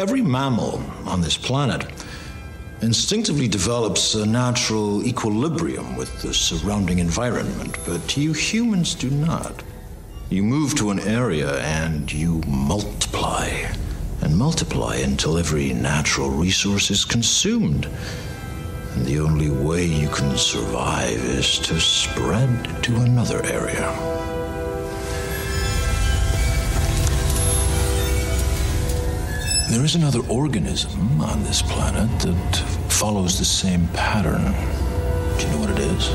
Every mammal on this planet instinctively develops a natural equilibrium with the surrounding environment, but you humans do not. You move to an area and you multiply and multiply until every natural resource is consumed. And the only way you can survive is to spread to another area. There is another organism on this planet that follows the same pattern. Do you know what it is?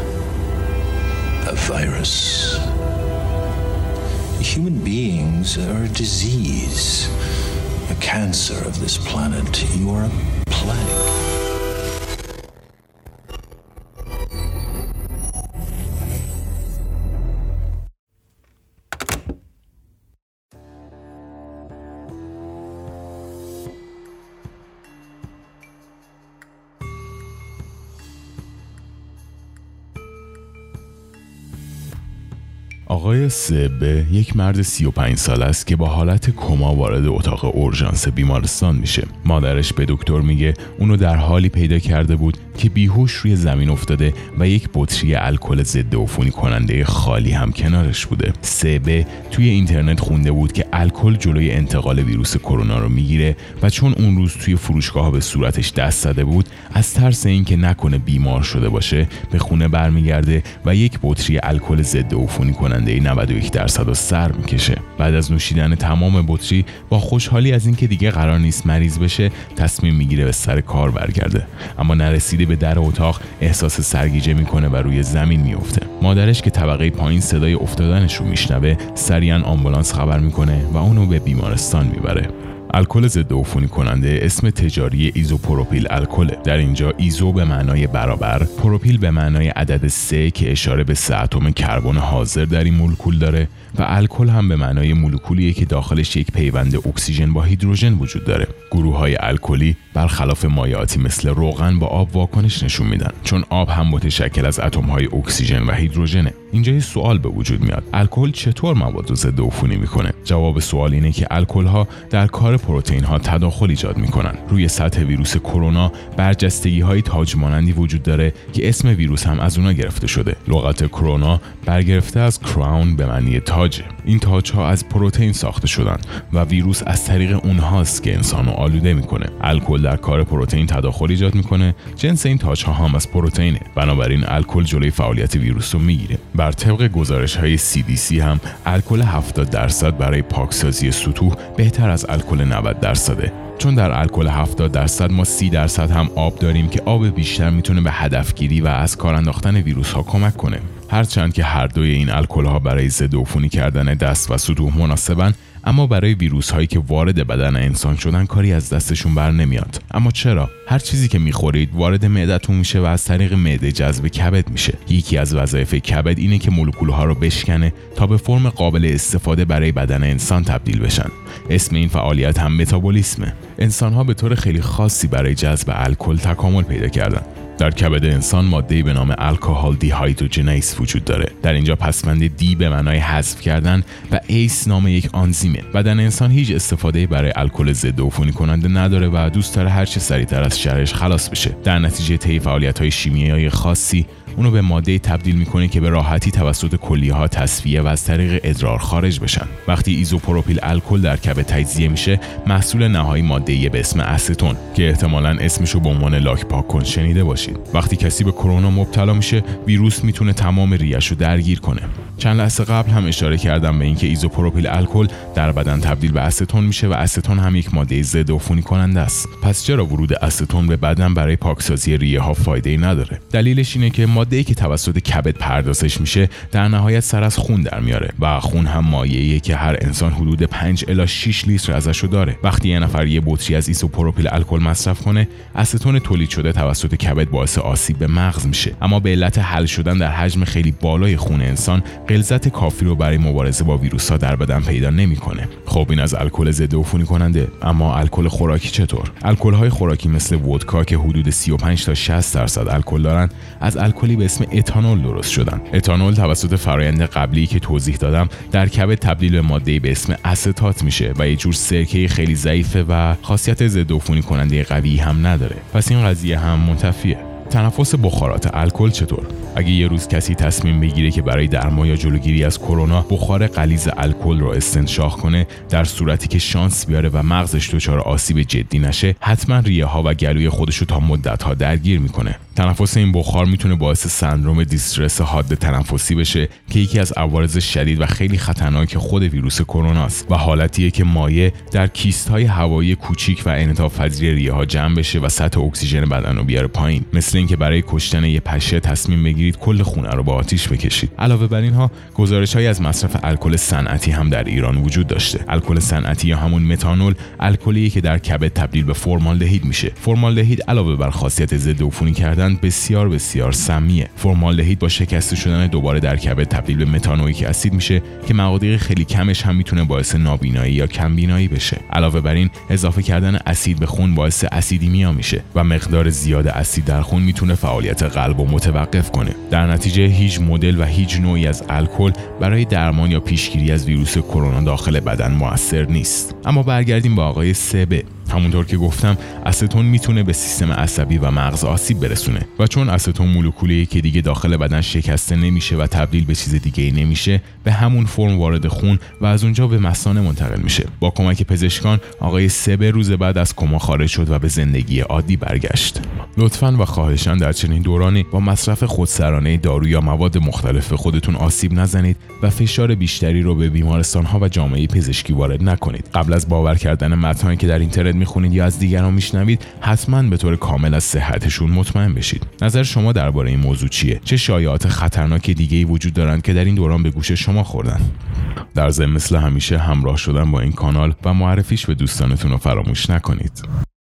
A virus. Human beings are a disease, a cancer of this planet. You are a plague. آقای سبه یک مرد 35 سال است که با حالت کما وارد اتاق اورژانس بیمارستان میشه. مادرش به دکتر میگه اونو در حالی پیدا کرده بود که بیهوش روی زمین افتاده و یک بطری الکل ضد عفونی کننده خالی هم کنارش بوده. سبه توی اینترنت خونده بود که الکل جلوی انتقال ویروس کرونا رو می‌گیره و چون اون روز توی فروشگاه به صورتش دست زده بود از ترس اینکه نکنه بیمار شده باشه به خونه برمیگرده و یک بطری الکل ضد عفونی کننده 91 درصد و سر می‌کشه. بعد از نوشیدن تمام بطری با خوشحالی از اینکه دیگه قرار نیست مریض بشه تصمیم می‌گیره به سر کار برگرده. اما نرسیده به در اتاق احساس سرگیجه می‌کنه و روی زمین میفته مادرش که طبقه پایین صدای افتادنش رو میشنوه سریعا آمبولانس خبر می‌کنه و اونو به بیمارستان می‌بره. الکل ضد عفونی کننده اسم تجاری ایزوپروپیل الکل. در اینجا ایزو به معنای برابر پروپیل به معنای عدد سه که اشاره به سه اتم کربن حاضر در این مولکول داره و الکل هم به معنای مولکولیه که داخلش یک پیوند اکسیژن با هیدروژن وجود داره. گروه های الکلی برخلاف مایعاتی مثل روغن با آب واکنش نشون میدن چون آب هم متشکل از اتم های اکسیژن و هیدروژنه. اینجا یه سوال به وجود میاد. الکل چطور مواد ضد عفونی می‌کنه؟ جواب سوال اینه که الکل ها در کار پروتئین ها تداخل ایجاد می‌کنن. روی سطح ویروس کرونا برجستگی های تاج مانندی وجود داره که اسم ویروس هم از اونا گرفته شده. لغت کرونا برگرفته از کراون به معنی تاج. این تاج ها از پروتئین ساخته شدن و ویروس از طریق اونهاست که انسانو آلوده می‌کنه. الکل در کار پروتئین تداخل ایجاد می‌کنه. جنس این تاج ها هم از پروتئینه. بنابراین الکل جلوی فعالیت ویروس رو می‌گیره. بر طبق گزارش های CDC هم الکل 70 درصد برای پاکسازی سطوح بهتر از الکل 90 درصده. چون در الکل 70 درصد ما 30 درصد هم آب داریم که آب بیشتر می‌تونه به هدفگیری و از کار انداختن ویروس ها کمک کنه. هرچند که هر دوی این الکل ها برای ضد عفونی کردن دست و سطوح مناسبن اما برای ویروس هایی که وارد بدن انسان شدن کاری از دستشون بر نمیاد. اما چرا؟ هر چیزی که می‌خورید وارد معدتون میشه و از طریق معده جذب کبد میشه. یکی از وظایف کبد اینه که مولکول ها رو بشکنه تا به فرم قابل استفاده برای بدن انسان تبدیل بشن. اسم این فعالیت هم متابولیسمه. انسان ها به طور خیلی خاصی برای جذب الکل تکامل پیدا کردن. در کبد انسان ماده‌ای به نام الکل dehydrogenase وجود داره. در اینجا پسوند de به معنای حذف کردن و ase نام یک آنزیمه. بدن انسان هیچ استفاده برای الکل ضد عفونی کننده نداره و دوست داره هر چه سریعتر از شرش خلاص بشه. در نتیجه طی فعالیت های شیمیایی خاصی اونو به ماده تبدیل می‌کنه که به راحتی توسط کلیه ها تصفیه و از طریق ادرار خارج بشن. وقتی ایزوپروپیل الکل در کبد تجزیه میشه محصول نهایی ماده به اسم استون که احتمالا اسمشو به عنوان لاک پاک کن شنیده باشید. وقتی کسی به کرونا مبتلا میشه ویروس می‌تونه تمام ریه‌ش رو درگیر کنه. چند لحظه قبل هم اشاره کردم به اینکه ایزوپروپیل الکل در بدن تبدیل به استون میشه و استون هم یک ماده ضد عفونی کننده است. پس چرا ورود استون به بدن برای پاکسازی ریه ها فایده ای نداره؟ دلیلش اینه که ماده که توسط کبد پردازش میشه در نهایت سر از خون در میاره و خون هم مایعیه که هر انسان حدود 5 الی 6 لیتر ازش رو داره. وقتی یه نفر یه بطری از ایزوپروپیل الکل مصرف کنه استون تولید شده توسط کبد باعث آسیب به مغز میشه. اما به علت حل شدن در حجم خیلی بالای خون انسان غلظت کافی رو برای مبارزه با ویروس ها در بدن پیدا نمی‌کنه. خب این از الکل ضد عفونی کننده اما الکل خوراکی چطور؟ الکل های خوراکی مثل ودکا که حدود 35 تا 60 درصد الکل دارند از به اسم اتانول درست شدن. اتانول توسط فرایند قبلی که توضیح دادم در کبد تبدیل به ماده به اسم استات میشه و یه جور سرکه خیلی ضعیفه و خاصیت ضد کننده قوی هم نداره. پس این قضیه هم منتفیه. تنفس بخارات الکل چطور؟ اگه یه روز کسی تصمیم بگیره که برای درمان یا جلوگیری از کرونا بخار غلیظ الکل رو استنشاق کنه در صورتی که شانس بیاره و مغزش دچار آسیب جدی نشه حتما ریه ها و گلوی خودش رو تا مدت ها درگیر می‌کنه. تنفس این بخار می‌تونه باعث سندروم دیسترس حاد تنفسی بشه که یکی از عوارض شدید و خیلی خطرناک خود ویروس کرونا است و حالتیه که مایع در کیست های هوایی کوچیک و انعطاف پذیر ریه ها جمع بشه و سطح اکسیژن بدن رو بیاره پایین. مثل اینکه برای کشتن یه پشه تصمیم بگیرید کل خونه رو با آتیش بکشید. علاوه بر اینها گزارش های از مصرف الکل صنعتی هم در ایران وجود داشته. الکل صنعتی یا همون متانول الکلی که در کبد تبدیل به فرمالدهید میشه. فرمالدهید علاوه بر خاصیت ضد عفونی کردن بسیار بسیار سمیه. فرمالدهید با شکسته شدن دوباره در کبد تبدیل به متانویک اسید میشه که مقادیر خیلی کمش هم می‌تونه باعث نابینایی یا کمبینایی بشه. علاوه بر این اضافه کردن اسید به خون باعث اسیدیمیا میشه و مقدار زیاد اسید در خون می‌تونه فعالیت قلب و متوقف کنه. در نتیجه هیچ مدل و هیچ نوعی از الکل برای درمان یا پیشگیری از ویروس کرونا داخل بدن موثر نیست. اما برگردیم به آقای سبه. همونطور که گفتم استون می‌تونه به سیستم عصبی و مغز آسیب برسونه و چون استون مولکولی که دیگه داخل بدن شکسته نمیشه و تبدیل به چیز دیگه ای نمیشه به همون فرم وارد خون و از اونجا به مثانه منتقل میشه. با کمک پزشکان آقای سه روز بعد از کما خارج شد و به زندگی عادی برگشت. لطفا و خواهشان در چنین دورانی با مصرف خودسرانه دارو یا مواد مختلف خودتون آسیب نزنید و فشار بیشتری رو به بیمارستان ها و جامعه پزشکی وارد نکنید. قبل از باور کردن متنهایی که در اینترنت می‌خونید یا از دیگران میشنوید حتما به طور کامل از صحتشون مطمئن بشید. نظر شما درباره این موضوع چیه؟ چه شایعات خطرناک دیگه ای وجود دارند که در این دوران به گوش شما خوردن؟ در ضمن مثل همیشه همراه شدن با این کانال و معرفیش به دوستانتون رو فراموش نکنید.